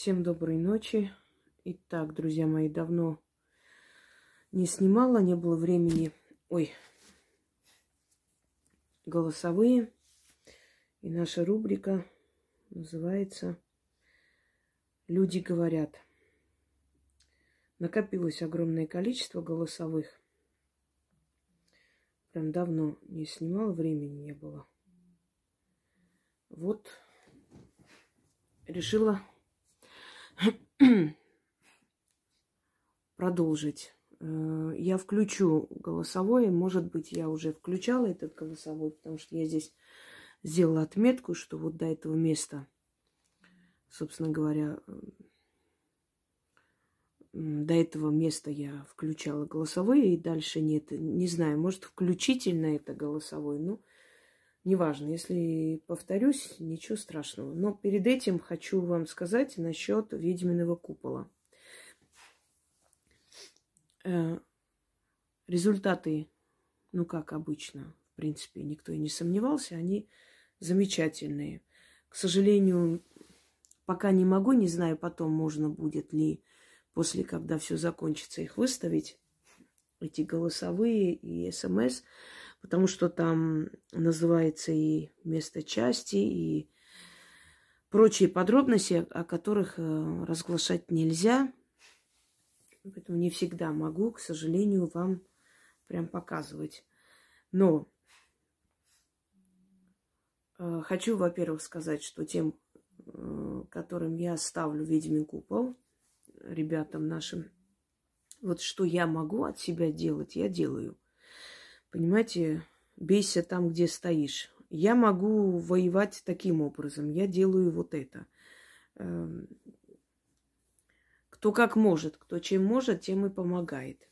Всем доброй ночи. Итак, друзья мои, давно не снимала, не было времени. Ой, голосовые. И наша рубрика называется «Люди говорят». Накопилось огромное количество голосовых. Прям давно не снимала, времени не было. Вот решила продолжить. Э, я включу голосовое. Может быть, я уже включала этот голосовой, потому что я здесь сделала отметку, что вот до этого места, собственно говоря, до этого места я включала голосовые, и дальше нет. Не знаю, может, включительно это голосовой, ну, неважно. Если повторюсь, ничего страшного. Но перед этим хочу вам сказать насчет ведьминого купола. Э, результаты, ну, как обычно, в принципе, никто и не сомневался, они замечательные. К сожалению, пока не могу, не знаю, потом можно будет ли, после, когда все закончится, их выставить, эти голосовые и смс потому что там называется и место части, и прочие подробности, о которых э, разглашать нельзя. Поэтому не всегда могу, к сожалению, вам прям показывать. Но э, хочу, во-первых, сказать, что тем, э, которым я ставлю видимый купол, ребятам нашим, вот что я могу от себя делать, я делаю – Понимаете, бейся там, где стоишь. Я могу воевать таким образом. Я делаю вот это. Эм, кто как может, кто чем может, тем и помогает.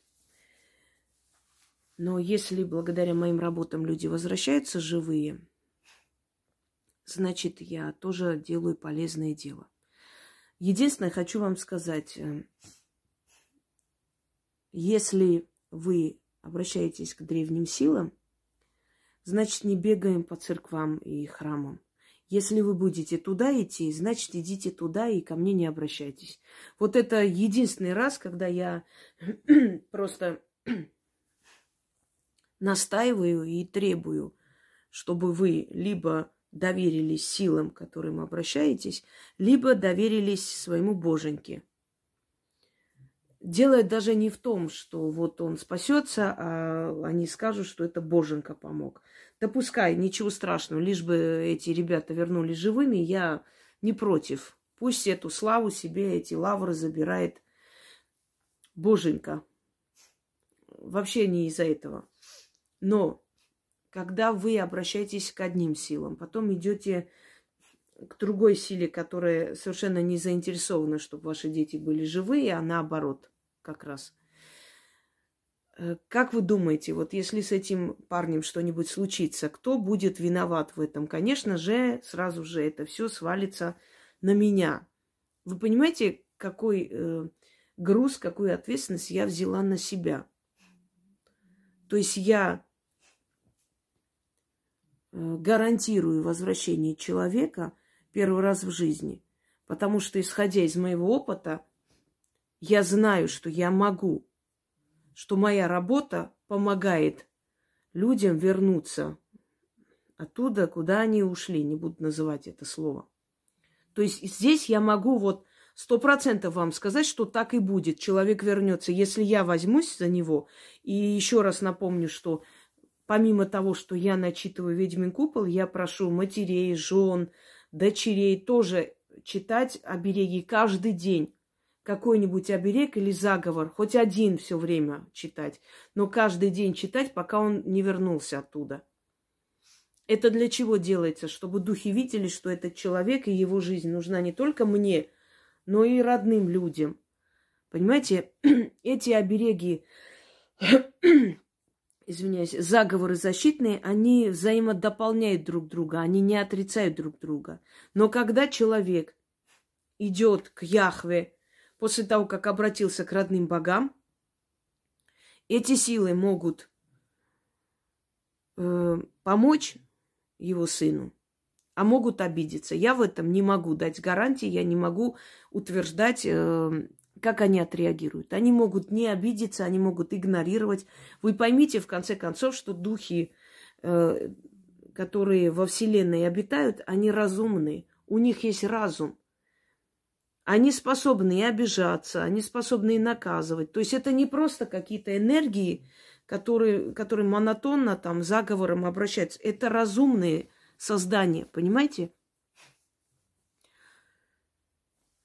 Но если благодаря моим работам люди возвращаются живые, значит, я тоже делаю полезное дело. Единственное, хочу вам сказать, э, если вы обращаетесь к древним силам, значит, не бегаем по церквам и храмам. Если вы будете туда идти, значит, идите туда и ко мне не обращайтесь. Вот это единственный раз, когда я просто настаиваю и требую, чтобы вы либо доверились силам, к которым обращаетесь, либо доверились своему боженьке – Дело даже не в том, что вот он спасется, а они скажут, что это Боженька помог. Да пускай, ничего страшного, лишь бы эти ребята вернулись живыми, я не против. Пусть эту славу себе, эти лавры забирает Боженька. Вообще не из-за этого. Но когда вы обращаетесь к одним силам, потом идете к другой силе, которая совершенно не заинтересована, чтобы ваши дети были живые, а наоборот как раз. Э, как вы думаете, вот если с этим парнем что-нибудь случится, кто будет виноват в этом? Конечно же, сразу же это все свалится на меня. Вы понимаете, какой э, груз, какую ответственность я взяла на себя? То есть я э, гарантирую возвращение человека первый раз в жизни. Потому что, исходя из моего опыта, я знаю, что я могу, что моя работа помогает людям вернуться оттуда, куда они ушли. Не буду называть это слово. То есть здесь я могу вот сто процентов вам сказать, что так и будет. Человек вернется, если я возьмусь за него. И еще раз напомню, что помимо того, что я начитываю «Ведьмин купол», я прошу матерей, жен, дочерей тоже читать обереги каждый день. Какой-нибудь оберег или заговор, хоть один все время читать, но каждый день читать, пока он не вернулся оттуда. Это для чего делается? Чтобы духи видели, что этот человек и его жизнь нужна не только мне, но и родным людям. Понимаете, эти обереги извиняюсь, заговоры защитные, они взаимодополняют друг друга, они не отрицают друг друга. Но когда человек идет к Яхве после того, как обратился к родным богам, эти силы могут э, помочь его сыну, а могут обидеться. Я в этом не могу дать гарантии, я не могу утверждать, э, как они отреагируют. Они могут не обидеться, они могут игнорировать. Вы поймите, в конце концов, что духи, э, которые во Вселенной обитают, они разумные. У них есть разум. Они способны и обижаться, они способны и наказывать. То есть это не просто какие-то энергии, которые, которые монотонно там заговором обращаются. Это разумные создания, понимаете?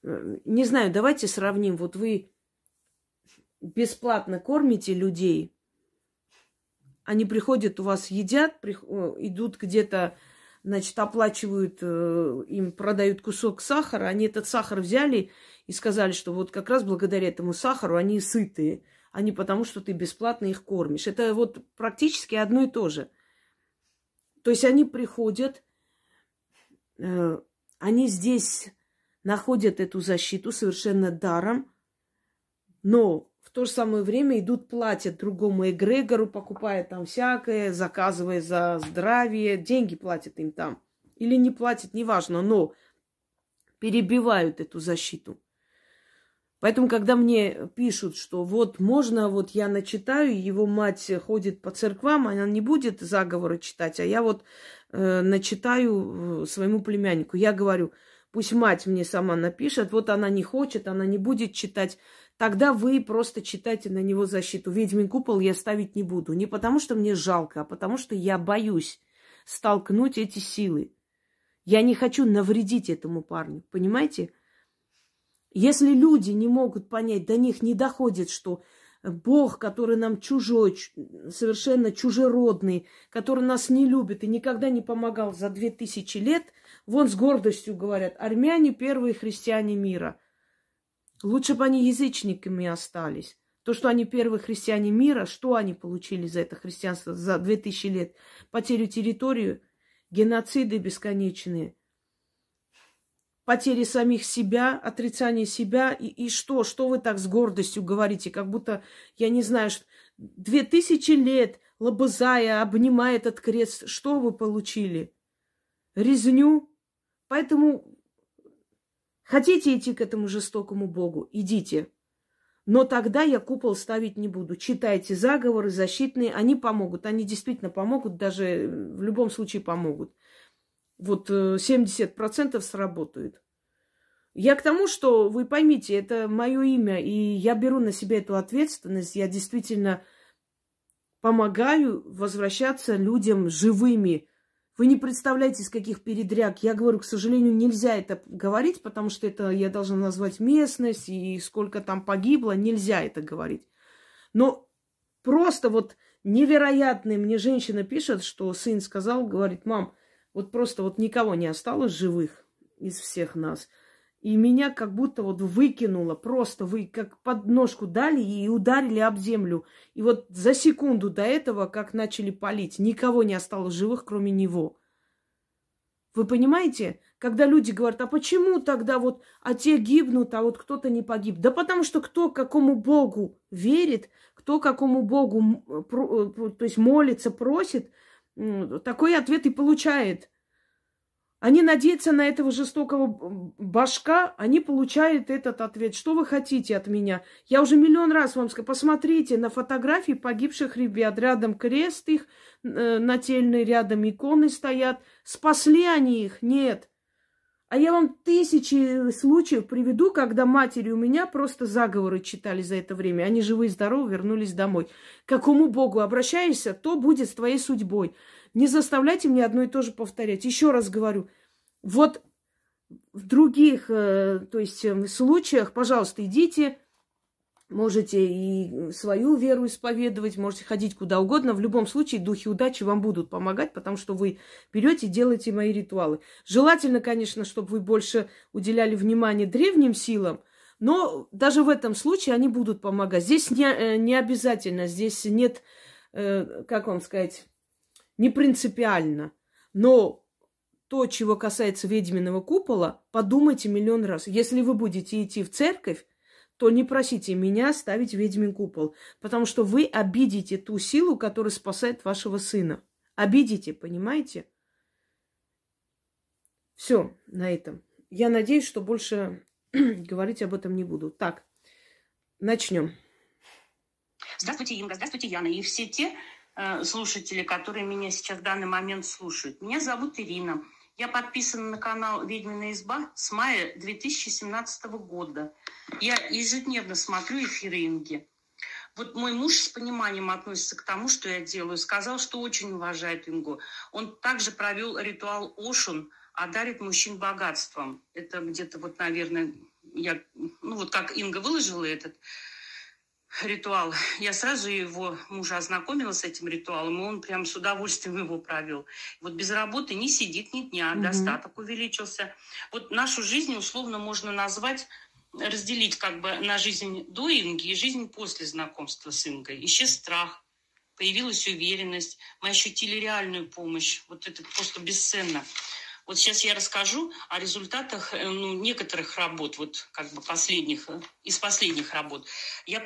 Не знаю, давайте сравним. Вот вы бесплатно кормите людей, они приходят у вас, едят, идут где-то значит, оплачивают, э, им продают кусок сахара, они этот сахар взяли и сказали, что вот как раз благодаря этому сахару они сытые, а не потому, что ты бесплатно их кормишь. Это вот практически одно и то же. То есть они приходят, э, они здесь находят эту защиту совершенно даром, но в то же самое время идут, платят другому эгрегору, покупая там всякое, заказывая за здравие, деньги платят им там. Или не платят, неважно, но перебивают эту защиту. Поэтому, когда мне пишут, что вот можно, вот я начитаю, его мать ходит по церквам, она не будет заговоры читать, а я вот э, начитаю э, своему племяннику. Я говорю, пусть мать мне сама напишет, вот она не хочет, она не будет читать. Тогда вы просто читайте на него защиту. Ведьмин купол я ставить не буду. Не потому, что мне жалко, а потому, что я боюсь столкнуть эти силы. Я не хочу навредить этому парню. Понимаете? Если люди не могут понять, до них не доходит, что Бог, который нам чужой, совершенно чужеродный, который нас не любит и никогда не помогал за две тысячи лет, вон с гордостью говорят, армяне первые христиане мира – Лучше бы они язычниками остались. То, что они первые христиане мира, что они получили за это христианство за 2000 лет? Потерю территории, геноциды бесконечные, потери самих себя, отрицание себя. И, и что? Что вы так с гордостью говорите? Как будто, я не знаю, две тысячи лет лобызая, обнимая этот крест, что вы получили? Резню. Поэтому Хотите идти к этому жестокому богу? Идите. Но тогда я купол ставить не буду. Читайте заговоры защитные, они помогут. Они действительно помогут, даже в любом случае помогут. Вот 70% э, сработают. Я к тому, что вы поймите, это мое имя, и я беру на себя эту ответственность. Я действительно помогаю возвращаться людям живыми, вы не представляете, из каких передряг. Я говорю, к сожалению, нельзя это говорить, потому что это я должна назвать местность и сколько там погибло. Нельзя это говорить. Но просто вот невероятные мне женщина пишет, что сын сказал, говорит, мам, вот просто вот никого не осталось живых из всех нас. И меня как будто вот выкинуло, просто вы как подножку дали и ударили об землю. И вот за секунду до этого, как начали палить, никого не осталось живых, кроме него. Вы понимаете, когда люди говорят, а почему тогда вот, а те гибнут, а вот кто-то не погиб? Да потому что кто какому Богу верит, кто какому Богу, э, то есть молится, просит, такой ответ и получает – они надеются на этого жестокого башка, они получают этот ответ. Что вы хотите от меня? Я уже миллион раз вам сказала, посмотрите на фотографии погибших ребят. Рядом крест их э, нательный, рядом иконы стоят. Спасли они их? Нет. А я вам тысячи случаев приведу, когда матери у меня просто заговоры читали за это время. Они живы и здоровы, вернулись домой. К какому Богу обращаешься, то будет с твоей судьбой. Не заставляйте мне одно и то же повторять. Еще раз говорю, вот в других, э, то есть э, случаях, пожалуйста, идите, можете и свою веру исповедовать, можете ходить куда угодно. В любом случае, духи удачи вам будут помогать, потому что вы берете и делаете мои ритуалы. Желательно, конечно, чтобы вы больше уделяли внимание древним силам, но даже в этом случае они будут помогать. Здесь не, э, не обязательно, здесь нет, как вам сказать, не принципиально. Но то, чего касается ведьминого купола, подумайте миллион раз. Если вы будете идти в церковь, то не просите меня ставить ведьмин купол, потому что вы обидите ту силу, которая спасает вашего сына. Обидите, понимаете? Все на этом. Я надеюсь, что больше говорить об этом не буду. Так, начнем. Здравствуйте, Инга. Здравствуйте, Яна. И все те слушатели, которые меня сейчас в данный момент слушают. Меня зовут Ирина. Я подписана на канал «Ведьмина изба» с мая 2017 года. Я ежедневно смотрю эфиры Инги. Вот мой муж с пониманием относится к тому, что я делаю. Сказал, что очень уважает Ингу. Он также провел ритуал Ошун, одарит мужчин богатством. Это где-то вот, наверное, я, ну вот как Инга выложила этот ритуал, я сразу его мужа ознакомила с этим ритуалом, и он прям с удовольствием его провел. Вот без работы не сидит ни дня, угу. достаток увеличился. Вот нашу жизнь условно можно назвать разделить как бы на жизнь до Инги и жизнь после знакомства с Ингой. Исчез страх, появилась уверенность, мы ощутили реальную помощь. Вот это просто бесценно. Вот сейчас я расскажу о результатах э, ну, некоторых работ, вот как бы последних, э, из последних работ. Я...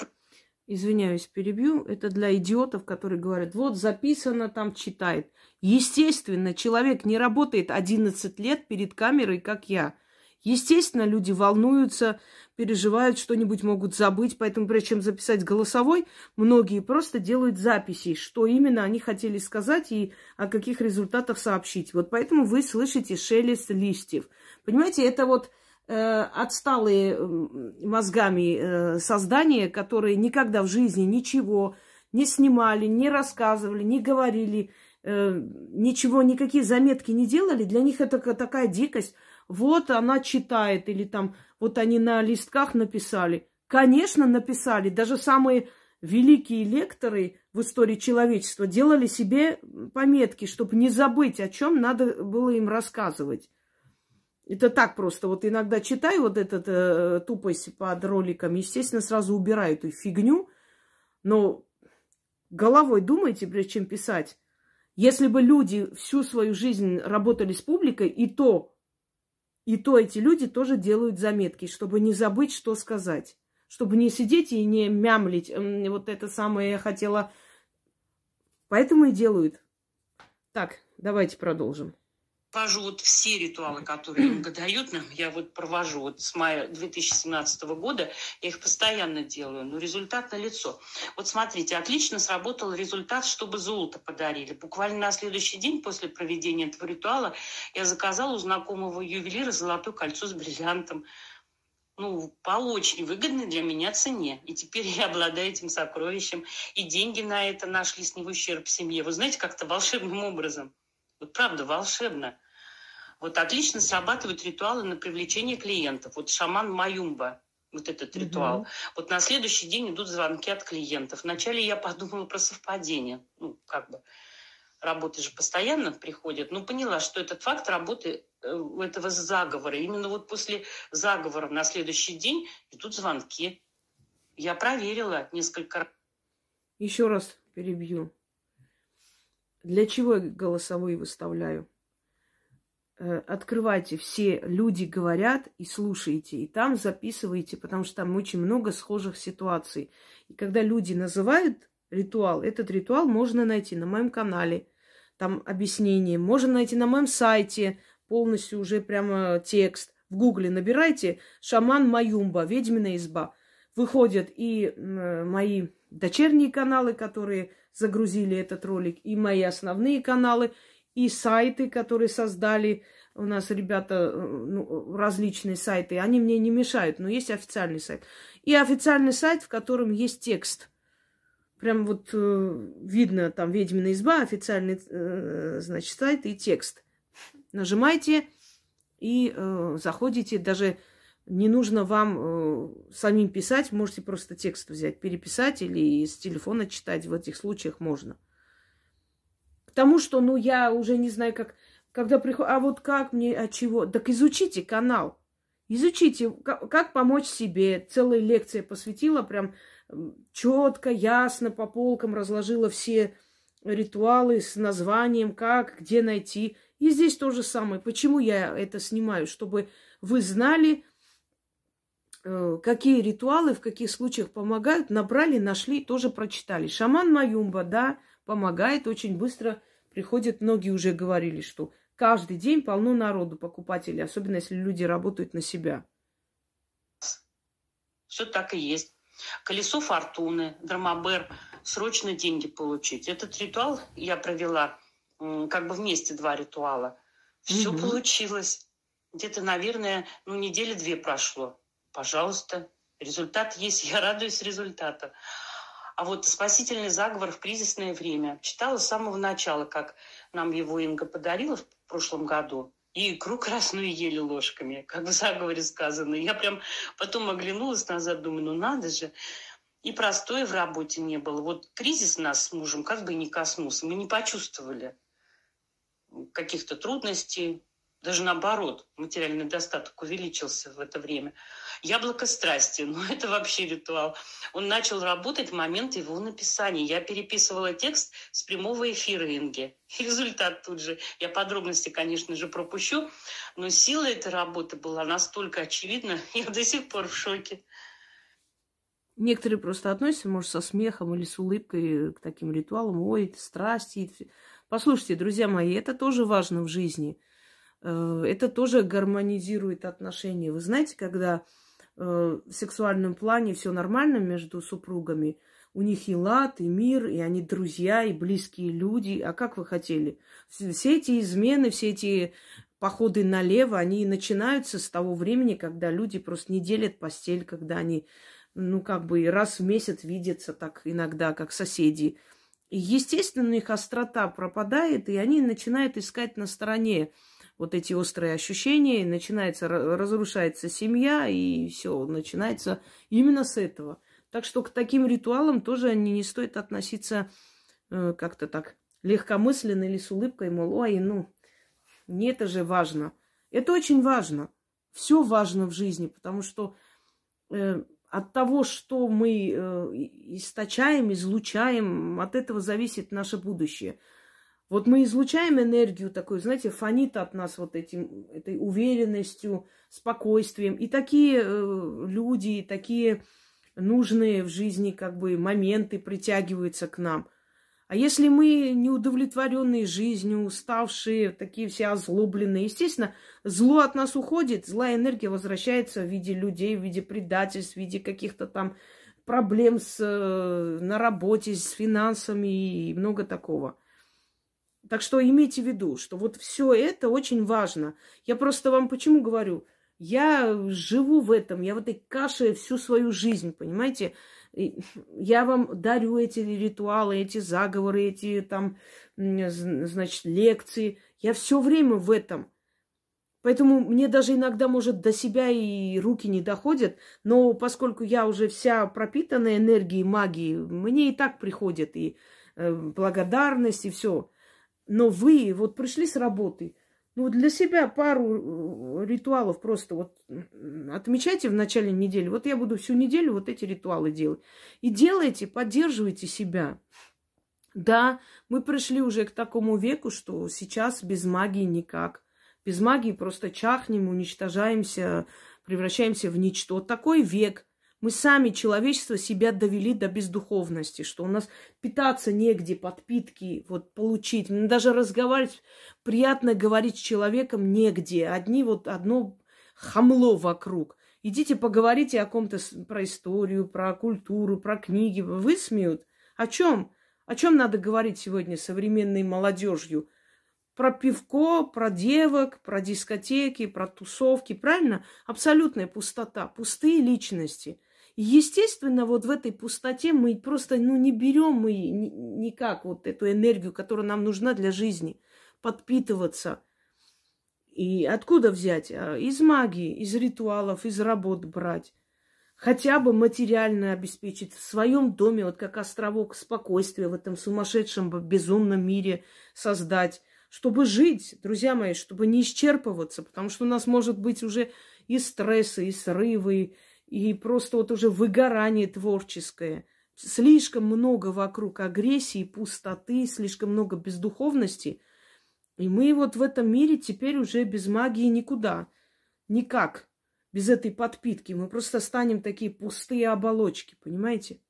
Извиняюсь, перебью. Это для идиотов, которые говорят, вот записано, там читает. Естественно, человек не работает 11 лет перед камерой, как я. Естественно, люди волнуются, переживают, что-нибудь могут забыть, поэтому прежде чем записать голосовой, многие просто делают записи, что именно они хотели сказать и о каких результатах сообщить. Вот поэтому вы слышите шелест листьев. Понимаете, это вот отсталые мозгами э, создания, которые никогда в жизни ничего не снимали, не рассказывали, не говорили, э, ничего, никакие заметки не делали, для них это такая дикость вот она читает, или там, вот они на листках написали. Конечно, написали. Даже самые великие лекторы в истории человечества делали себе пометки, чтобы не забыть, о чем надо было им рассказывать. Это так просто. Вот иногда читаю вот этот э, тупость под роликом, естественно, сразу убираю эту фигню. Но головой думайте, прежде чем писать. Если бы люди всю свою жизнь работали с публикой, и то и то эти люди тоже делают заметки, чтобы не забыть, что сказать. Чтобы не сидеть и не мямлить. Вот это самое я хотела. Поэтому и делают. Так, давайте продолжим провожу вот все ритуалы, которые дает нам, я вот провожу вот с мая 2017 года, я их постоянно делаю, но результат на лицо. Вот смотрите, отлично сработал результат, чтобы золото подарили. Буквально на следующий день после проведения этого ритуала я заказала у знакомого ювелира золотое кольцо с бриллиантом. Ну, по очень выгодной для меня цене. И теперь я обладаю этим сокровищем. И деньги на это нашлись не в ущерб семье. Вы знаете, как-то волшебным образом. Вот правда, волшебно. Вот отлично срабатывают ритуалы на привлечение клиентов. Вот шаман Маюмба, вот этот угу. ритуал. Вот на следующий день идут звонки от клиентов. Вначале я подумала про совпадение. Ну, как бы работы же постоянно приходят. Но поняла, что этот факт работы э, этого заговора. Именно вот после заговора на следующий день идут звонки. Я проверила несколько раз. Еще раз перебью. Для чего я голосовые выставляю? Э, открывайте, все люди говорят и слушайте, и там записывайте, потому что там очень много схожих ситуаций. И когда люди называют ритуал, этот ритуал можно найти на моем канале, там объяснение, можно найти на моем сайте полностью уже прямо текст. В гугле набирайте «Шаман Маюмба», «Ведьмина изба». Выходят и мои дочерние каналы, которые загрузили этот ролик, и мои основные каналы, и сайты, которые создали у нас ребята, э, ну, различные сайты, они мне не мешают, но есть официальный сайт. И официальный сайт, в котором есть текст. Прям вот э, видно там «Ведьмина изба», официальный, э, значит, сайт и текст. Нажимайте и э, заходите, даже не нужно вам э, самим писать, можете просто текст взять, переписать или с телефона читать. В этих случаях можно. К тому, что, ну, я уже не знаю, как, когда приходит, а вот как мне, от чего? Так изучите канал. Изучите, как, как помочь себе. Целая лекция посвятила, прям четко, ясно, по полкам разложила все ритуалы с названием, как, где найти. И здесь то же самое. Почему я это снимаю? Чтобы вы знали, какие ритуалы в каких случаях помогают, набрали, нашли, тоже прочитали. Шаман Маюмба, да, помогает очень быстро. Приходят, многие уже говорили, что каждый день полно народу, покупателей, особенно если люди работают на себя. Все так и есть. Колесо фортуны, драмабер, срочно деньги получить. Этот ритуал я провела как бы вместе два ритуала. Все угу. получилось. Где-то, наверное, ну, недели две прошло. Пожалуйста, результат есть, я радуюсь результату. А вот спасительный заговор в кризисное время читала с самого начала, как нам его Инга подарила в прошлом году. И икру красную ели ложками, как в заговоре сказано. Я прям потом оглянулась назад, думаю, ну надо же. И простоя в работе не было. Вот кризис нас с мужем как бы не коснулся. Мы не почувствовали каких-то трудностей, даже наоборот, материальный достаток увеличился в это время. Яблоко страсти, ну это вообще ритуал. Он начал работать в момент его написания. Я переписывала текст с прямого эфира Инги. результат тут же. Я подробности, конечно же, пропущу, но сила этой работы была настолько очевидна, я до сих пор в шоке. Некоторые просто относятся, может, со смехом или с улыбкой к таким ритуалам. Ой, это страсти. Послушайте, друзья мои, это тоже важно в жизни – это тоже гармонизирует отношения. Вы знаете, когда э, в сексуальном плане все нормально между супругами, у них и лад, и мир, и они друзья, и близкие люди. А как вы хотели? Все эти измены, все эти походы налево, они начинаются с того времени, когда люди просто не делят постель, когда они, ну, как бы раз в месяц видятся так иногда, как соседи. И, естественно, их острота пропадает, и они начинают искать на стороне вот эти острые ощущения, начинается, разрушается семья, и все, начинается именно с этого. Так что к таким ритуалам тоже не, не стоит относиться э, как-то так легкомысленно или с улыбкой, мол, ой, ну, не это же важно. Это очень важно. Все важно в жизни, потому что э, от того, что мы э, источаем, излучаем, от этого зависит наше будущее. Вот мы излучаем энергию такую, знаете, фонит от нас вот этим, этой уверенностью, спокойствием. И такие э, люди, такие нужные в жизни как бы моменты притягиваются к нам. А если мы неудовлетворенные жизнью, уставшие, такие все озлобленные, естественно, зло от нас уходит, злая энергия возвращается в виде людей, в виде предательств, в виде каких-то там проблем с, э, на работе, с финансами и много такого. Так что имейте в виду, что вот все это очень важно. Я просто вам почему говорю, я живу в этом, я в этой каше всю свою жизнь, понимаете? Я вам дарю эти ритуалы, эти заговоры, эти там, значит, лекции. Я все время в этом. Поэтому мне даже иногда, может, до себя и руки не доходят, но поскольку я уже вся пропитана энергией, магией, мне и так приходит и э, благодарность, и все. Но вы вот пришли с работы, ну, для себя пару э, ритуалов просто вот отмечайте в начале недели. Вот я буду всю неделю вот эти ритуалы делать. И делайте, поддерживайте себя. Да, мы пришли уже к такому веку, что сейчас без магии никак. Без магии просто чахнем, уничтожаемся, превращаемся в ничто. Такой век. Мы сами, человечество, себя довели до бездуховности, что у нас питаться негде, подпитки вот получить. Даже разговаривать, приятно говорить с человеком негде. Одни вот одно хамло вокруг. Идите поговорите о ком-то про историю, про культуру, про книги. Высмеют. О чем? О чем надо говорить сегодня современной молодежью? Про пивко, про девок, про дискотеки, про тусовки, правильно? Абсолютная пустота, пустые личности – естественно, вот в этой пустоте мы просто ну, не берем мы никак вот эту энергию, которая нам нужна для жизни, подпитываться. И откуда взять? А, из магии, из ритуалов, из работ брать. Хотя бы материально обеспечить в своем доме, вот как островок спокойствия в этом сумасшедшем, безумном мире создать, чтобы жить, друзья мои, чтобы не исчерпываться, потому что у нас может быть уже и стрессы, и срывы, и просто вот уже выгорание творческое. Слишком много вокруг агрессии, пустоты, слишком много бездуховности. И мы вот в этом мире теперь уже без магии никуда. Никак. Без этой подпитки. Мы просто станем такие пустые оболочки, понимаете?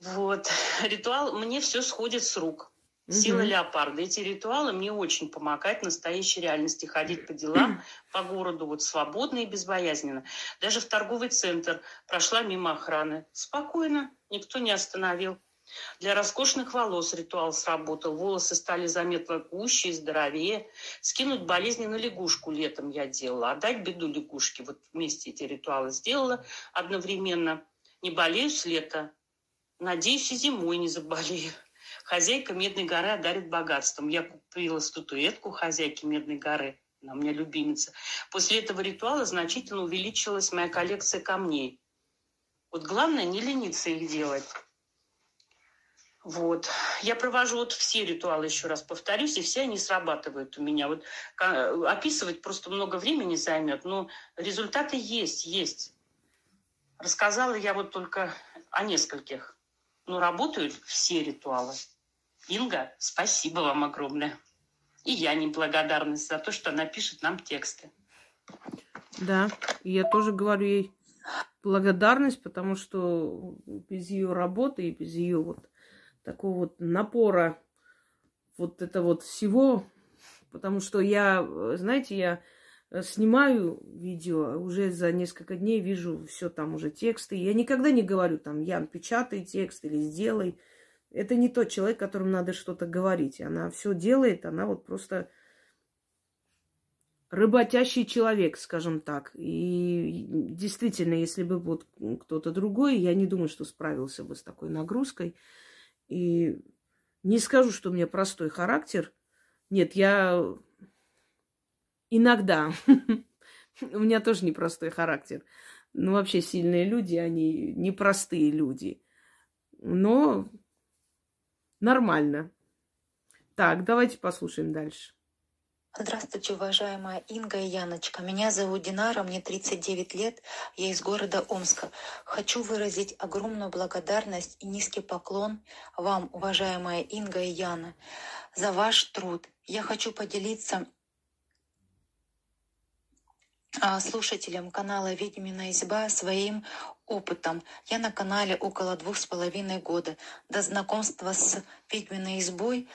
Вот. Ритуал, мне все сходит с рук. Сила леопарда. Эти ритуалы мне очень помогают в настоящей реальности ходить по делам, по городу вот свободно и безбоязненно. Даже в торговый центр прошла мимо охраны. Спокойно, никто не остановил. Для роскошных волос ритуал сработал. Волосы стали заметно гуще и здоровее. Скинуть болезни на лягушку летом я делала. Отдать беду лягушке. Вот вместе эти ритуалы сделала одновременно. Не болею с лета. Надеюсь, и зимой не заболею. Хозяйка Медной горы одарит богатством. Я купила статуэтку хозяйки Медной горы. Она у меня любимица. После этого ритуала значительно увеличилась моя коллекция камней. Вот главное не лениться их делать. Вот. Я провожу вот все ритуалы, еще раз повторюсь, и все они срабатывают у меня. Вот описывать просто много времени займет, но результаты есть, есть. Рассказала я вот только о нескольких. Но работают все ритуалы. Инга, спасибо вам огромное. И я неблагодарность за то, что она пишет нам тексты. Да, я тоже говорю ей благодарность, потому что без ее работы и без ее вот такого вот напора вот это вот всего, потому что я, знаете, я снимаю видео, уже за несколько дней вижу все там уже тексты. Я никогда не говорю там, Ян, печатай текст или сделай. Это не тот человек, которому надо что-то говорить. Она все делает, она вот просто работящий человек, скажем так. И действительно, если бы вот кто-то другой, я не думаю, что справился бы с такой нагрузкой. И не скажу, что у меня простой характер. Нет, я иногда. У меня тоже непростой характер. Ну, вообще сильные люди, они непростые люди. Но нормально. Так, давайте послушаем дальше. Здравствуйте, уважаемая Инга и Яночка. Меня зовут Динара, мне 39 лет, я из города Омска. Хочу выразить огромную благодарность и низкий поклон вам, уважаемая Инга и Яна, за ваш труд. Я хочу поделиться слушателям канала «Ведьмина изба» своим опытом. Я на канале около двух с половиной года. До знакомства с «Ведьминой избой»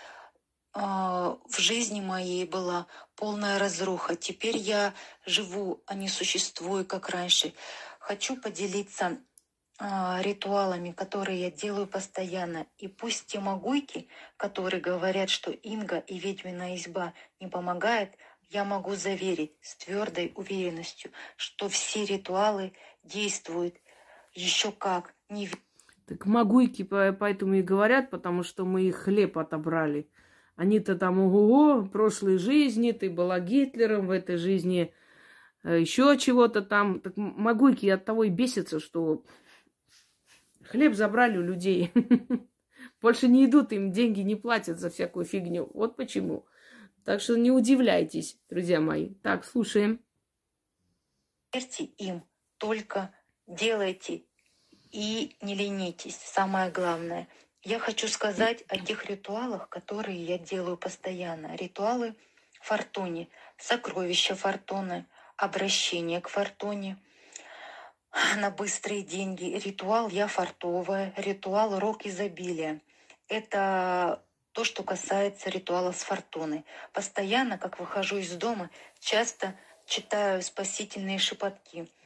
А, в жизни моей была полная разруха. Теперь я живу, а не существую, как раньше. Хочу поделиться а, ритуалами, которые я делаю постоянно. И пусть те могуйки, которые говорят, что Инга и ведьмина изба не помогает, я могу заверить с твердой уверенностью, что все ритуалы действуют еще как. Не... Так могуйки поэтому и говорят, потому что мы их хлеб отобрали. Они-то там, ого, прошлой жизни ты была Гитлером, в этой жизни э, еще чего-то там. Так могуйки от того и бесятся, что хлеб забрали у людей. Больше не идут, им деньги не платят за всякую фигню. Вот почему. Так что не удивляйтесь, друзья мои. Так, слушаем. Верьте им, только делайте и не ленитесь. Самое главное – я хочу сказать о тех ритуалах, которые я делаю постоянно. Ритуалы фортуне, сокровища фортуны, обращение к фортуне на быстрые деньги. Ритуал «Я фартовая», ритуал «Рок изобилия». Это то, что касается ритуала с фортуной. Постоянно, как выхожу из дома, часто читаю спасительные шепотки –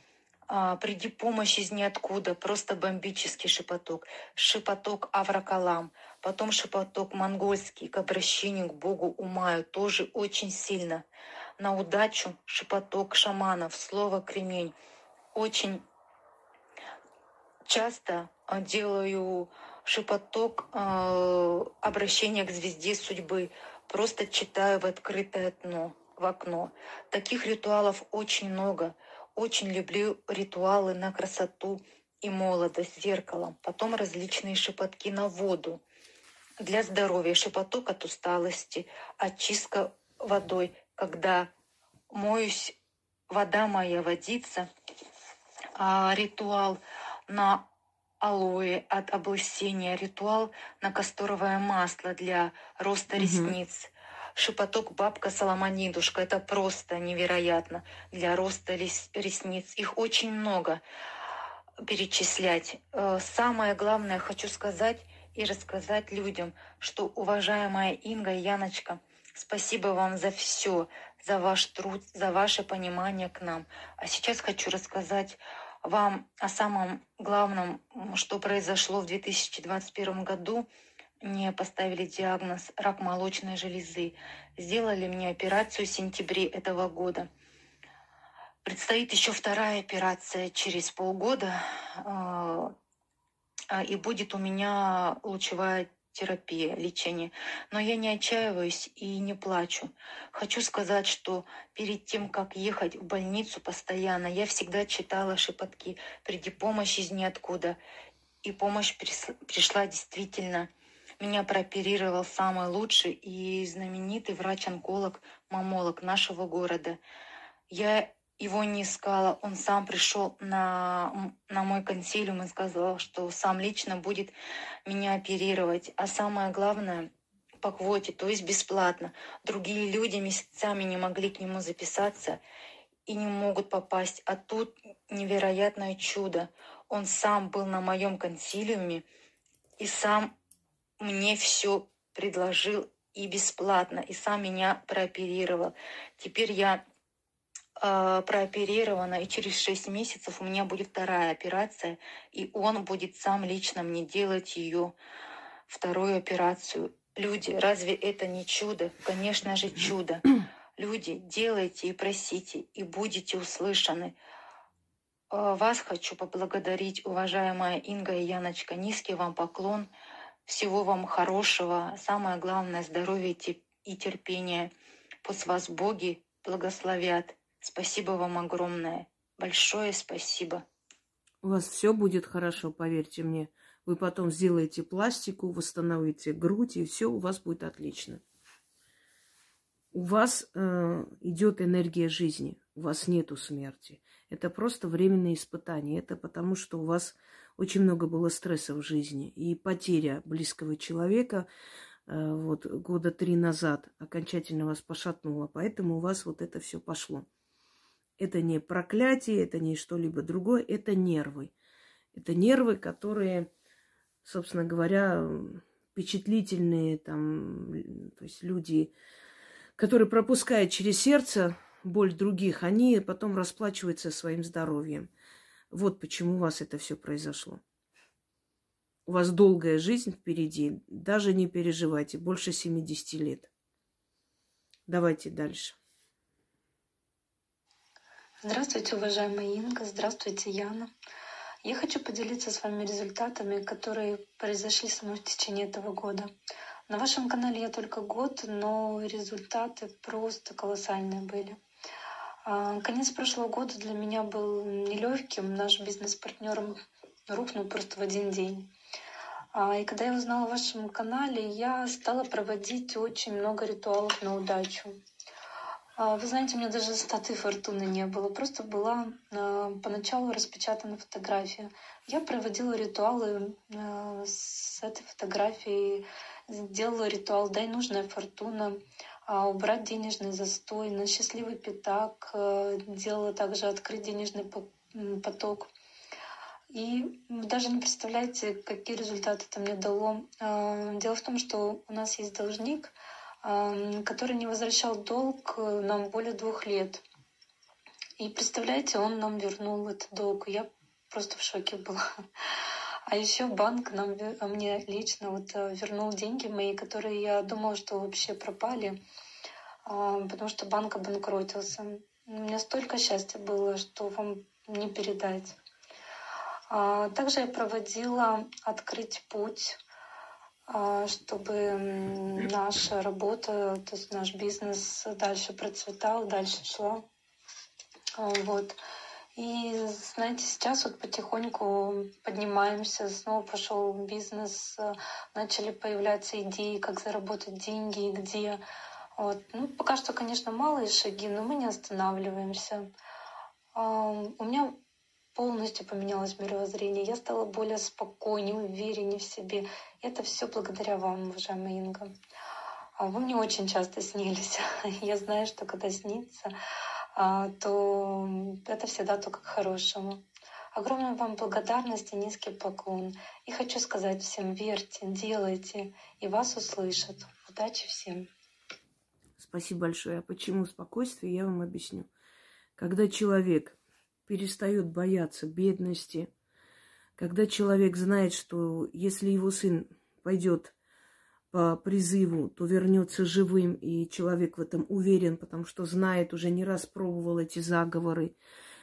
а, приди помощь из ниоткуда, просто бомбический шепоток. Шепоток Авракалам, потом шепоток монгольский к обращению к Богу Умаю, тоже очень сильно. На удачу шепоток шаманов, слово кремень. Очень часто а, делаю шепоток э, обращения к звезде судьбы. Просто читаю в открытое окно, в окно. Таких ритуалов очень много – очень люблю ритуалы на красоту и молодость зеркалом. Потом различные шепотки на воду. Для здоровья шепоток от усталости, очистка водой, когда моюсь, вода моя водится. А, ритуал на алоэ от облысения, ритуал на касторовое масло для роста угу. ресниц – шепоток бабка Соломонидушка. Это просто невероятно для роста ресниц. Их очень много перечислять. Э, самое главное, хочу сказать, и рассказать людям, что, уважаемая Инга и Яночка, спасибо вам за все, за ваш труд, за ваше понимание к нам. А сейчас хочу рассказать вам о самом главном, что произошло в 2021 году. Мне поставили диагноз рак молочной железы. Сделали мне операцию в сентябре этого года. Предстоит еще вторая операция через полгода. А, а, и будет у меня лучевая терапия, лечение. Но я не отчаиваюсь и не плачу. Хочу сказать, что перед тем, как ехать в больницу постоянно, я всегда читала шепотки «Приди помощь из ниоткуда». И помощь пришла действительно. Меня прооперировал самый лучший и знаменитый врач-онколог, мамолог нашего города. Я его не искала, он сам пришел на, на мой консилиум и сказал, что сам лично будет меня оперировать. А самое главное, по квоте, то есть бесплатно. Другие люди месяцами не могли к нему записаться и не могут попасть. А тут невероятное чудо. Он сам был на моем консилиуме и сам мне все предложил и бесплатно, и сам меня прооперировал. Теперь я э, прооперирована, и через 6 месяцев у меня будет вторая операция, и он будет сам лично мне делать ее вторую операцию. Люди, разве это не чудо? Конечно же, чудо. Люди, делайте и просите, и будете услышаны. А, вас хочу поблагодарить, уважаемая Инга и Яночка. Низкий вам поклон. Всего вам хорошего. Самое главное, здоровья и терпения. Пусть вас боги благословят. Спасибо вам огромное. Большое спасибо. У вас все будет хорошо, поверьте мне. Вы потом сделаете пластику, восстановите грудь, и все у вас будет отлично. У вас э, идет энергия жизни, у вас нету смерти. Это просто временное испытание. Это потому, что у вас очень много было стресса в жизни. И потеря близкого человека э, вот года три назад окончательно вас пошатнула. Поэтому у вас вот это все пошло. Это не проклятие, это не что-либо другое, это нервы. Это нервы, которые, собственно говоря, впечатлительные, там, то есть люди, которые пропускают через сердце боль других, они потом расплачиваются своим здоровьем. Вот почему у вас это все произошло. У вас долгая жизнь впереди. Даже не переживайте. Больше 70 лет. Давайте дальше. Здравствуйте, уважаемая Инга. Здравствуйте, Яна. Я хочу поделиться с вами результатами, которые произошли со мной в течение этого года. На вашем канале я только год, но результаты просто колоссальные были. А, конец прошлого года для меня был нелегким. Наш бизнес-партнер рухнул просто в один день. А, и когда я узнала о вашем канале, я стала проводить очень много ритуалов на удачу. А, вы знаете, у меня даже статы фортуны не было. Просто была э, поначалу распечатана фотография. Я проводила ритуалы э, с этой фотографией. Делала ритуал «Дай нужная фортуна», убрать денежный застой, на счастливый пятак. Делала также открыть денежный поток. И даже не представляете, какие результаты это мне дало. Дело в том, что у нас есть должник – который не возвращал долг э, нам более двух лет. И представляете, он нам вернул этот долг. Я просто в шоке была. А еще банк нам, а мне лично вот э, вернул деньги мои, которые я думала, что вообще пропали, а, потому что банк обанкротился. У меня столько счастья было, что вам не передать. А, также я проводила «Открыть путь», чтобы наша работа, то есть наш бизнес дальше процветал, дальше шла. А, вот. И знаете, сейчас вот потихоньку поднимаемся, снова пошел бизнес, начали появляться идеи, как заработать деньги и где. Вот. Ну, пока что, конечно, малые шаги, но мы не останавливаемся. А, у меня полностью поменялось мировоззрение. Я стала более спокойнее, увереннее в себе. Это все благодаря вам, уважаемая Инга. А вы мне очень часто снились. Я знаю, что когда снится, а, то это всегда только к хорошему. Огромная вам благодарность и низкий поклон. И хочу сказать всем, верьте, делайте, и вас услышат. Удачи всем. Спасибо большое. А почему спокойствие, я вам объясню. Когда человек перестает бояться бедности, когда человек знает, что если его сын пойдет по призыву, то вернется живым, и человек в этом уверен, потому что знает, уже не раз пробовал эти заговоры.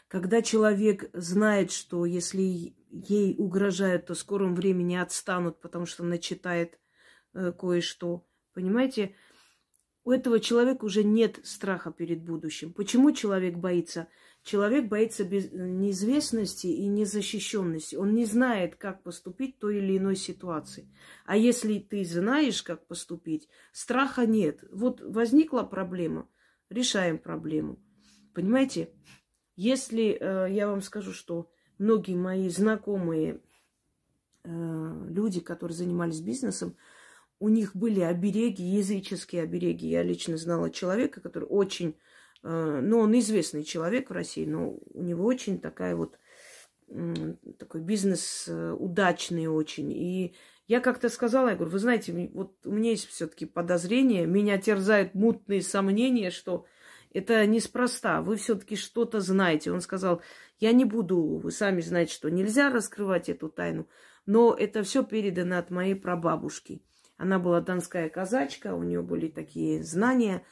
Когда человек знает, что если ей угрожают, то в скором времени отстанут, потому что начитает э, кое-что. Понимаете, у этого человека уже нет страха перед будущим. Почему человек боится? Человек боится без... неизвестности и незащищенности. Он не знает, как поступить в той или иной ситуации. А если ты знаешь, как поступить, страха нет. Вот возникла проблема, решаем проблему. Понимаете? Если э, я вам скажу, что многие мои знакомые э, люди, которые занимались бизнесом, у них были обереги, языческие обереги. Я лично знала человека, который очень, э, ну, он известный человек в России, но у него очень такая вот, такой бизнес э, удачный очень. И я как-то сказала, я говорю, вы знаете, вот у меня есть все-таки подозрение, меня терзают мутные сомнения, что это неспроста, вы все-таки что-то знаете. Он сказал, я не буду, вы сами знаете, что нельзя раскрывать эту тайну, но это все передано от моей прабабушки. Она была донская казачка, у нее были такие знания.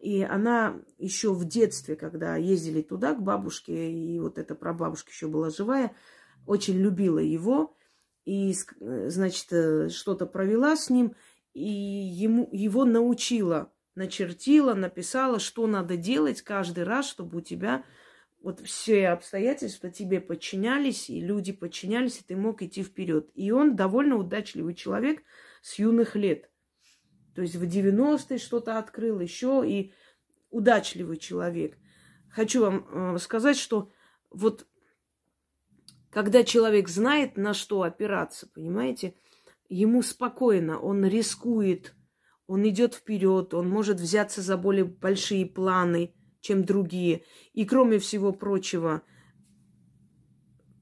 И она еще в детстве, когда ездили туда к бабушке, и вот эта прабабушка еще была живая, очень любила его. И, значит, э, что-то провела с ним, и ему, его научила, начертила, написала, что надо делать каждый раз, чтобы у тебя вот все обстоятельства тебе подчинялись, и люди подчинялись, и ты мог идти вперед. И он довольно удачливый человек – с юных лет. То есть в 90-е что-то открыл еще и удачливый человек. Хочу вам э, сказать, что вот когда человек знает, на что опираться, понимаете, ему спокойно, он рискует, он идет вперед, он может взяться за более большие планы, чем другие. И кроме всего прочего,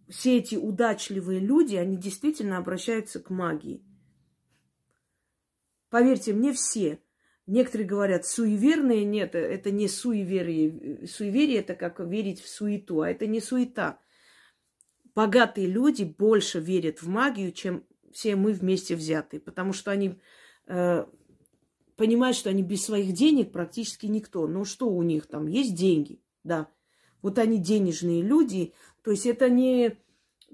все эти удачливые люди, они действительно обращаются к магии. Поверьте мне, все. Некоторые говорят, суеверные, нет, это не суеверие. Суеверие – это как верить в суету, а это не суета. Богатые люди больше верят в магию, чем все мы вместе взятые, потому что они э, понимают, что они без своих денег практически никто. Ну что у них там? Есть деньги, да. Вот они денежные люди, то есть это не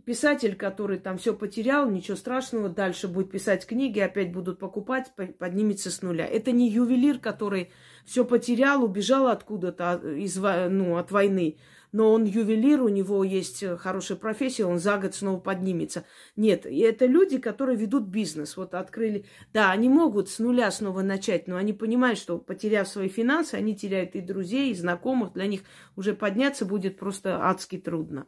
писатель, который там все потерял, ничего страшного, дальше будет писать книги, опять будут покупать, поднимется с нуля. Это не ювелир, который все потерял, убежал откуда-то а, из, ну, от войны. Но он ювелир, у него есть хорошая профессия, он за год снова поднимется. Нет, и это люди, которые ведут бизнес. Вот открыли... Да, они могут с нуля снова начать, но они понимают, что потеряв свои финансы, они теряют и друзей, и знакомых. Для них уже подняться будет просто адски трудно.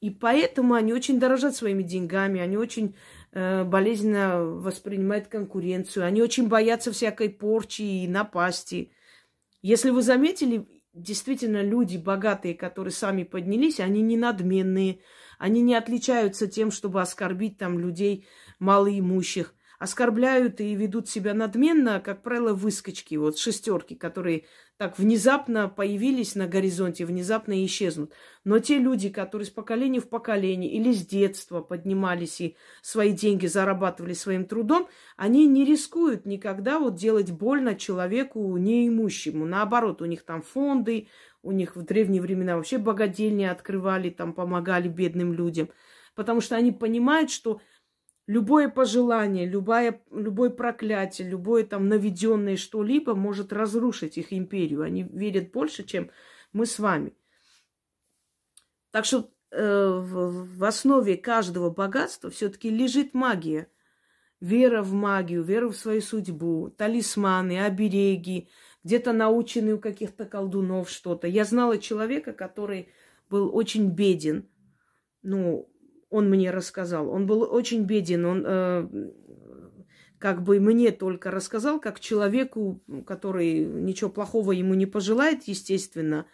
И поэтому они очень дорожат своими деньгами, они очень э, болезненно воспринимают конкуренцию, они очень боятся всякой порчи и напасти. Если вы заметили, действительно люди богатые, которые сами поднялись, они не надменные, они не отличаются тем, чтобы оскорбить там людей малоимущих. Оскорбляют и ведут себя надменно, как правило, выскочки, вот шестерки, которые так внезапно появились на горизонте, внезапно исчезнут. Но те люди, которые с поколения в поколение или с детства поднимались и свои деньги зарабатывали своим трудом, они не рискуют никогда вот делать больно человеку неимущему. Наоборот, у них там фонды, у них в древние времена вообще богадельни открывали, там помогали бедным людям. Потому что они понимают, что Любое пожелание, любое, любое проклятие, любое там наведенное что-либо может разрушить их империю. Они верят больше, чем мы с вами. Так что э, в, в основе каждого богатства все-таки лежит магия. Вера в магию, вера в свою судьбу, талисманы, обереги, где-то наученный у каких-то колдунов что-то. Я знала человека, который был очень беден. Ну, он мне рассказал. Он был очень беден, он э, как бы мне только рассказал, как человеку, который ничего плохого ему не пожелает, естественно.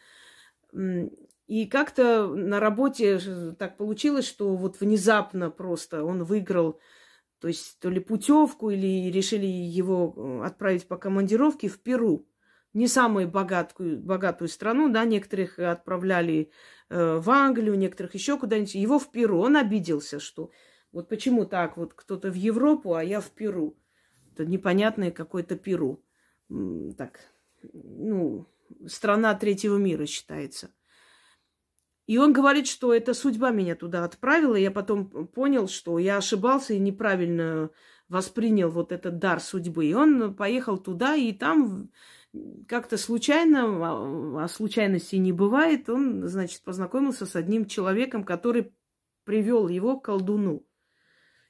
И как-то на работе так получилось, что вот внезапно просто он выиграл, то есть то ли путевку, или решили его э, отправить по командировке в Перу. Не самую богатую, богатую страну, да, некоторых отправляли в Англию, некоторых еще куда-нибудь. Его в Перу. Он обиделся, что вот почему так, вот кто-то в Европу, а я в Перу. Это непонятное какое-то Перу. Так, ну, страна третьего мира считается. И он говорит, что это судьба меня туда отправила. Я потом понял, что я ошибался и неправильно воспринял вот этот дар судьбы. И он поехал туда, и там как-то случайно, а, а случайностей не бывает, он, значит, познакомился с одним человеком, который привел его к колдуну.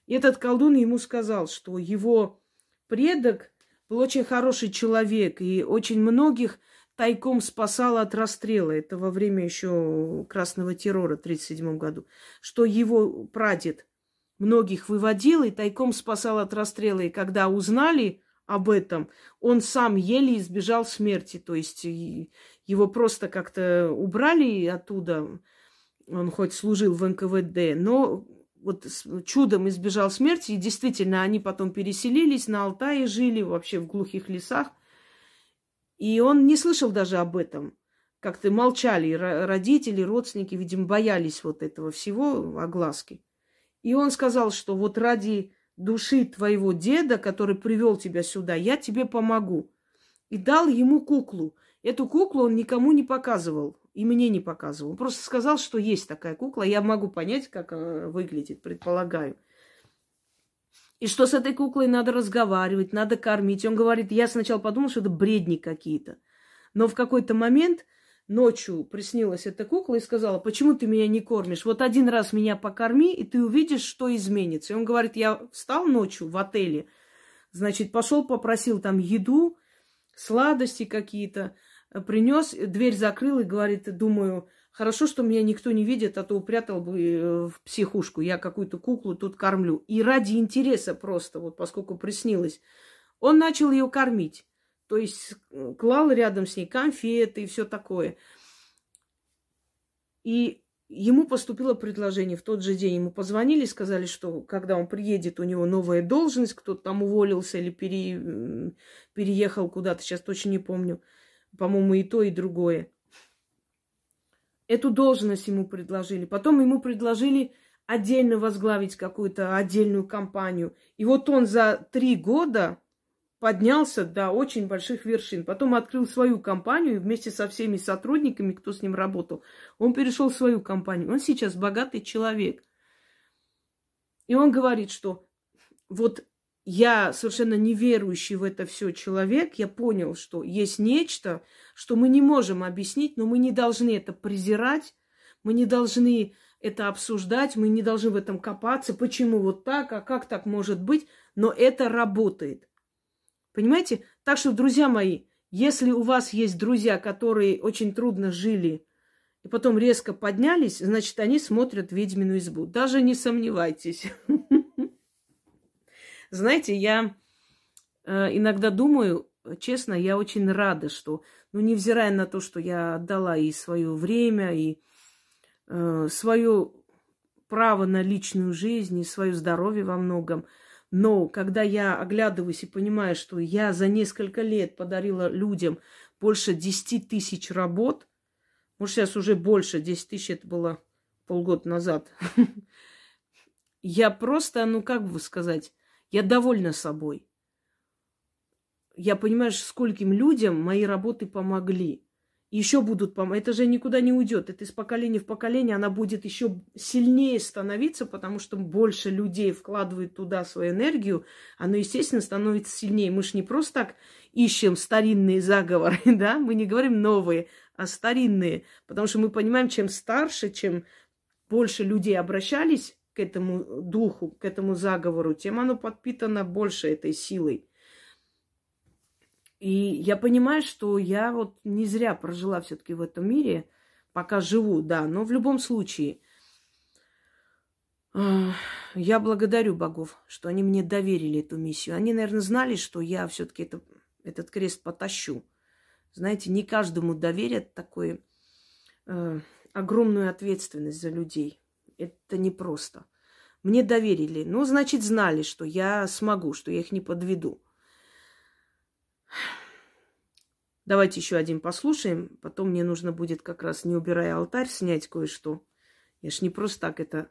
И этот колдун ему сказал, что его предок был очень хороший человек и очень многих тайком спасал от расстрела. Это во время еще красного террора в 1937 году. Что его прадед многих выводил и тайком спасал от расстрела. И когда узнали об этом, он сам еле избежал смерти. То есть его просто как-то убрали оттуда. Он хоть служил в НКВД, но вот чудом избежал смерти. И действительно, они потом переселились на Алтае, жили вообще в глухих лесах. И он не слышал даже об этом. Как-то молчали родители, родственники, видимо, боялись вот этого всего, огласки. И он сказал, что вот ради души твоего деда, который привел тебя сюда, я тебе помогу. И дал ему куклу. Эту куклу он никому не показывал и мне не показывал. Он просто сказал, что есть такая кукла. Я могу понять, как она выглядит, предполагаю. И что с этой куклой надо разговаривать, надо кормить. Он говорит, я сначала подумал, что это бредни какие-то. Но в какой-то момент ночью приснилась эта кукла и сказала, почему ты меня не кормишь? Вот один раз меня покорми, и ты увидишь, что изменится. И он говорит, я встал ночью в отеле, значит, пошел, попросил там еду, сладости какие-то, принес, дверь закрыл и говорит, думаю, хорошо, что меня никто не видит, а то упрятал бы э, в психушку. Я какую-то куклу тут кормлю. И ради интереса просто, вот поскольку приснилось, он начал ее кормить. То есть клал рядом с ней конфеты и все такое. И ему поступило предложение в тот же день. Ему позвонили, сказали, что когда он приедет, у него новая должность, кто-то там уволился или пере... переехал куда-то, сейчас точно не помню. По-моему, и то, и другое. Эту должность ему предложили. Потом ему предложили отдельно возглавить какую-то отдельную компанию. И вот он за три года поднялся до очень больших вершин. Потом открыл свою компанию вместе со всеми сотрудниками, кто с ним работал. Он перешел в свою компанию. Он сейчас богатый человек. И он говорит, что вот я совершенно неверующий в это все человек, я понял, что есть нечто, что мы не можем объяснить, но мы не должны это презирать, мы не должны это обсуждать, мы не должны в этом копаться, почему вот так, а как так может быть, но это работает. Понимаете? Так что, друзья мои, если у вас есть друзья, которые очень трудно жили и потом резко поднялись, значит, они смотрят «Ведьмину избу». Даже не сомневайтесь. Знаете, я э, иногда думаю, честно, я очень рада, что, ну, невзирая на то, что я отдала и свое время, и э, свое право на личную жизнь, и свое здоровье во многом, но когда я оглядываюсь и понимаю, что я за несколько лет подарила людям больше 10 тысяч работ, может, сейчас уже больше, 10 тысяч это было полгода назад, я просто, ну, как бы сказать, я довольна собой. Я понимаю, скольким людям мои работы помогли. Еще будут помогать. Это же никуда не уйдет. Это из поколения в поколение она будет еще сильнее становиться, потому что больше людей вкладывают туда свою энергию. Оно, естественно, становится сильнее. Мы же не просто так ищем старинные заговоры, да? Мы не говорим новые, а старинные. Потому что мы понимаем, чем старше, чем больше людей обращались к этому духу, к этому заговору, тем оно подпитано больше этой силой. И я понимаю, что я вот не зря прожила все-таки в этом мире, пока живу, да, но в любом случае я благодарю богов, что они мне доверили эту миссию. Они, наверное, знали, что я все-таки это, этот крест потащу. Знаете, не каждому доверят такой э, огромную ответственность за людей. Это непросто. Мне доверили. Ну, значит, знали, что я смогу, что я их не подведу. Давайте еще один послушаем. Потом мне нужно будет как раз, не убирая алтарь, снять кое-что. Я ж не просто так это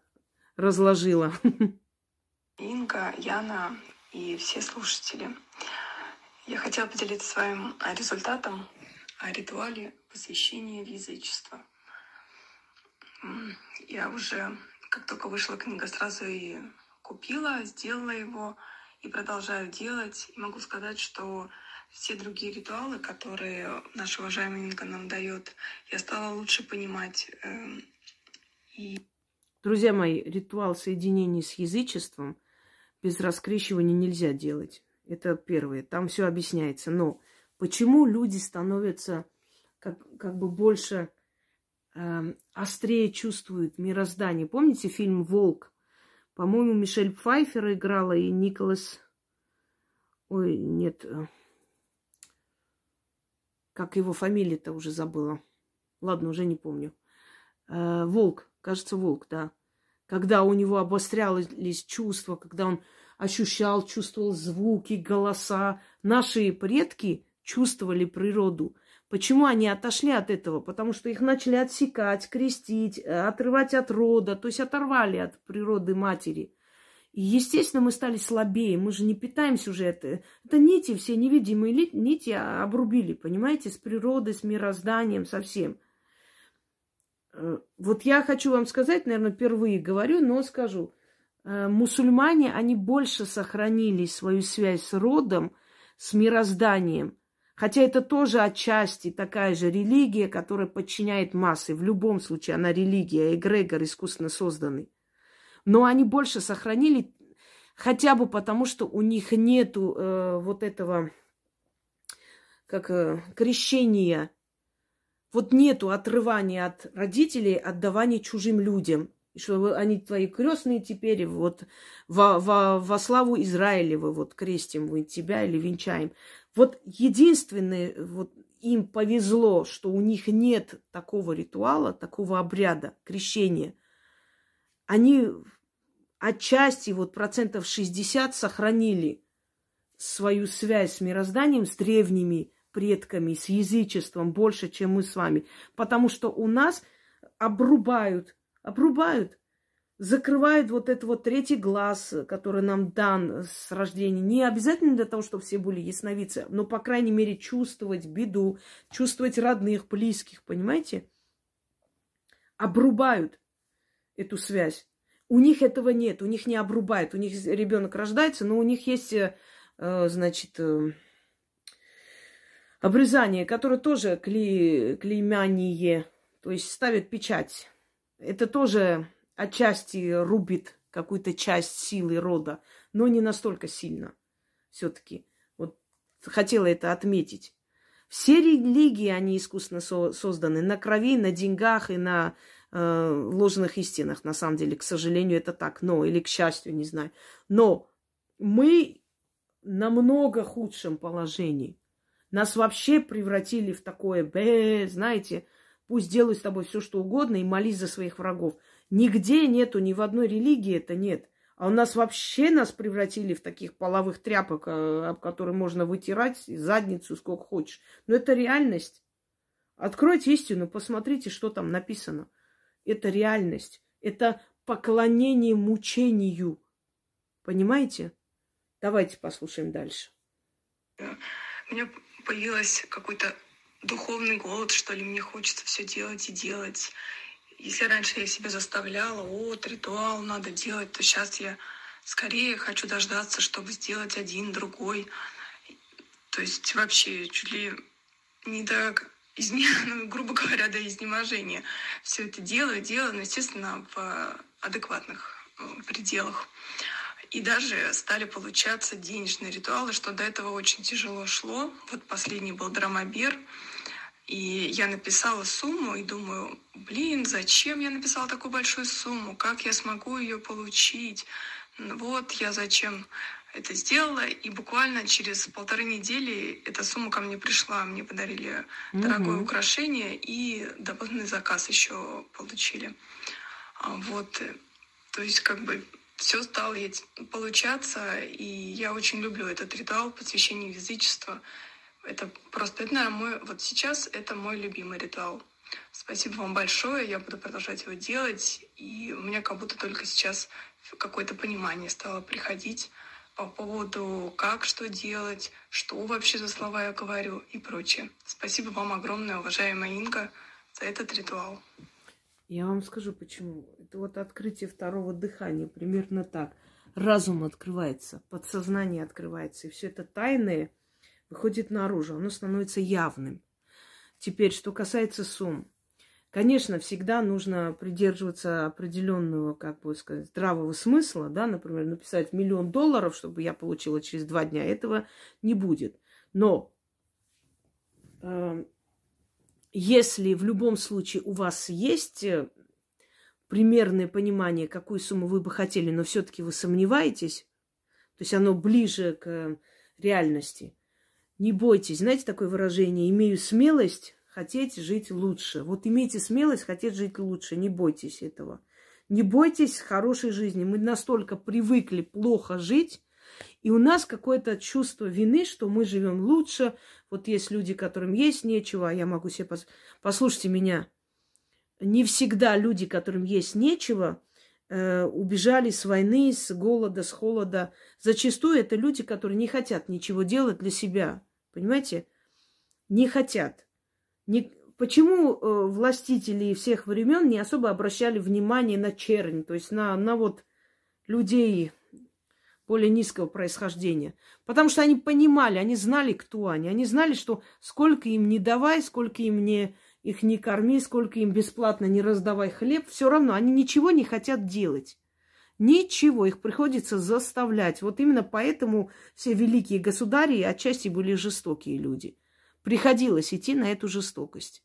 разложила. Инга, Яна и все слушатели. Я хотела поделиться своим результатом о ритуале посвящения в язычество. Я уже, как только вышла книга, сразу и купила, сделала его и продолжаю делать. И могу сказать, что все другие ритуалы, которые наша уважаемая Инга нам дает, я стала лучше понимать. Эм, и... Друзья мои, ритуал соединения с язычеством без раскрещивания нельзя делать. Это первое. Там все объясняется. Но почему люди становятся как, как бы больше э, острее чувствуют мироздание? Помните фильм Волк? По-моему, Мишель Пфайфер играла и Николас. Ой, нет. Как его фамилия-то уже забыла. Ладно, уже не помню. Э, волк, кажется, волк, да. Когда у него обострялись чувства, когда он ощущал, чувствовал звуки, голоса. Наши предки чувствовали природу. Почему они отошли от этого? Потому что их начали отсекать, крестить, э, отрывать от рода, то есть оторвали от природы матери. И, естественно, мы стали слабее, мы же не питаемся уже это. Это нити, все невидимые нити обрубили, понимаете, с природой, с мирозданием, со всем. Э, вот я хочу вам сказать, наверное, впервые говорю, но скажу. Э, мусульмане, они больше сохранили свою связь с родом, с мирозданием. Хотя это тоже отчасти такая же религия, которая подчиняет массы. В любом случае она религия, эгрегор искусственно созданный но они больше сохранили хотя бы потому, что у них нету э, вот этого как э, крещения, вот нету отрывания от родителей, отдавания чужим людям. И что они твои крестные теперь, вот во, во, во славу Израилева, вот крестим мы тебя или венчаем. Вот единственное, вот им повезло, что у них нет такого ритуала, такого обряда крещения – они отчасти, вот процентов 60 сохранили свою связь с мирозданием, с древними предками, с язычеством больше, чем мы с вами. Потому что у нас обрубают, обрубают, закрывают вот этот вот третий глаз, который нам дан с рождения. Не обязательно для того, чтобы все были ясновидцы, но, по крайней мере, чувствовать беду, чувствовать родных, близких, понимаете? Обрубают эту связь. У них этого нет, у них не обрубают. У них ребенок рождается, но у них есть, э, значит, э, обрезание, которое тоже клей, клеймяние, то есть ставят печать. Это тоже отчасти рубит какую-то часть силы рода, но не настолько сильно все-таки. Вот хотела это отметить. Все религии, они искусственно со- созданы на крови, на деньгах и на э, ложных истинах. На самом деле, к сожалению, это так. Но, или к счастью, не знаю. Но мы намного худшем положении. Нас вообще превратили в такое, бе, знаете, пусть делают с тобой все, что угодно, и молись за своих врагов. Нигде нету, ни в одной религии это нет. А у нас вообще нас превратили в таких половых тряпок, э, об которые можно вытирать задницу сколько хочешь. Но это реальность. Откройте истину, посмотрите, что там написано это реальность, это поклонение мучению. Понимаете? Давайте послушаем дальше. У меня появился какой-то духовный голод, что ли, мне хочется все делать и делать. Если раньше я себя заставляла, вот, ритуал надо делать, то сейчас я скорее хочу дождаться, чтобы сделать один, другой. То есть вообще чуть ли не до изме... ну, грубо говоря, до изнеможения. Все это делаю, делаю, но, естественно, в адекватных э, пределах. И даже стали получаться денежные ритуалы, что до этого очень тяжело шло. Вот последний был драмобер. И я написала сумму и думаю, блин, зачем я написала такую большую сумму? Как я смогу ее получить? Вот я зачем это сделала, и буквально через полторы недели эта сумма ко мне пришла. Мне подарили Мгм. дорогое украшение и дополнительный заказ еще получили. А, Вот, э, то есть как бы все стало получаться, и я очень люблю этот ритуал посвящения язычества. Это просто, это, наверное, мой, вот сейчас это мой любимый ритуал. Спасибо вам большое, я буду продолжать его делать, и у меня как будто только сейчас какое-то понимание стало приходить по поводу, как что делать, что вообще за слова я говорю и прочее. Спасибо вам огромное, уважаемая Инга, за этот ритуал. Я вам скажу почему. Это вот открытие второго дыхания, примерно так. Разум открывается, подсознание открывается, и все это тайное выходит наружу, оно становится явным. Теперь, что касается сумм. Конечно, всегда нужно придерживаться определенного, как бы сказать, здравого смысла, да, например, написать миллион долларов, чтобы я получила через два дня, этого не будет. Но э, если в любом случае у вас есть э, примерное понимание, какую сумму вы бы хотели, но все-таки вы сомневаетесь, то есть оно ближе к э, реальности, не бойтесь. Знаете такое выражение? Имею смелость хотеть жить лучше. Вот имейте смелость хотеть жить лучше. Не бойтесь этого. Не бойтесь хорошей жизни. Мы настолько привыкли плохо жить, и у нас какое-то чувство вины, что мы живем лучше. Вот есть люди, которым есть нечего, а я могу себе... Пос... Послушайте меня. Не всегда люди, которым есть нечего, э, убежали с войны, с голода, с холода. Зачастую это люди, которые не хотят ничего делать для себя. Понимаете? Не хотят. Не... Почему э, властители всех времен не особо обращали внимание на чернь, то есть на, на вот людей более низкого происхождения? Потому что они понимали, они знали, кто они. Они знали, что сколько им не давай, сколько им не их не корми, сколько им бесплатно не раздавай хлеб, все равно они ничего не хотят делать. Ничего, их приходится заставлять. Вот именно поэтому все великие государи отчасти были жестокие люди. Приходилось идти на эту жестокость.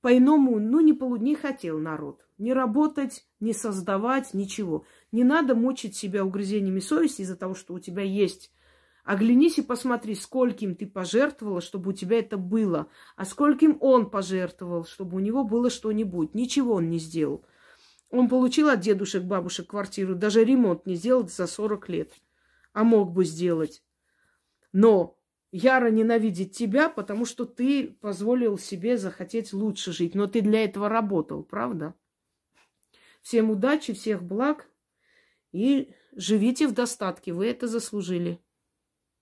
По-иному, ну, не, полу... не хотел народ. Не работать, не создавать, ничего. Не надо мучить себя угрызениями совести из-за того, что у тебя есть. Оглянись и посмотри, скольким ты пожертвовала, чтобы у тебя это было. А скольким он пожертвовал, чтобы у него было что-нибудь. Ничего он не сделал. Он получил от дедушек, бабушек квартиру, даже ремонт не сделал за 40 лет. А мог бы сделать. Но яро ненавидит тебя, потому что ты позволил себе захотеть лучше жить. Но ты для этого работал, правда? Всем удачи, всех благ и живите в достатке. Вы это заслужили.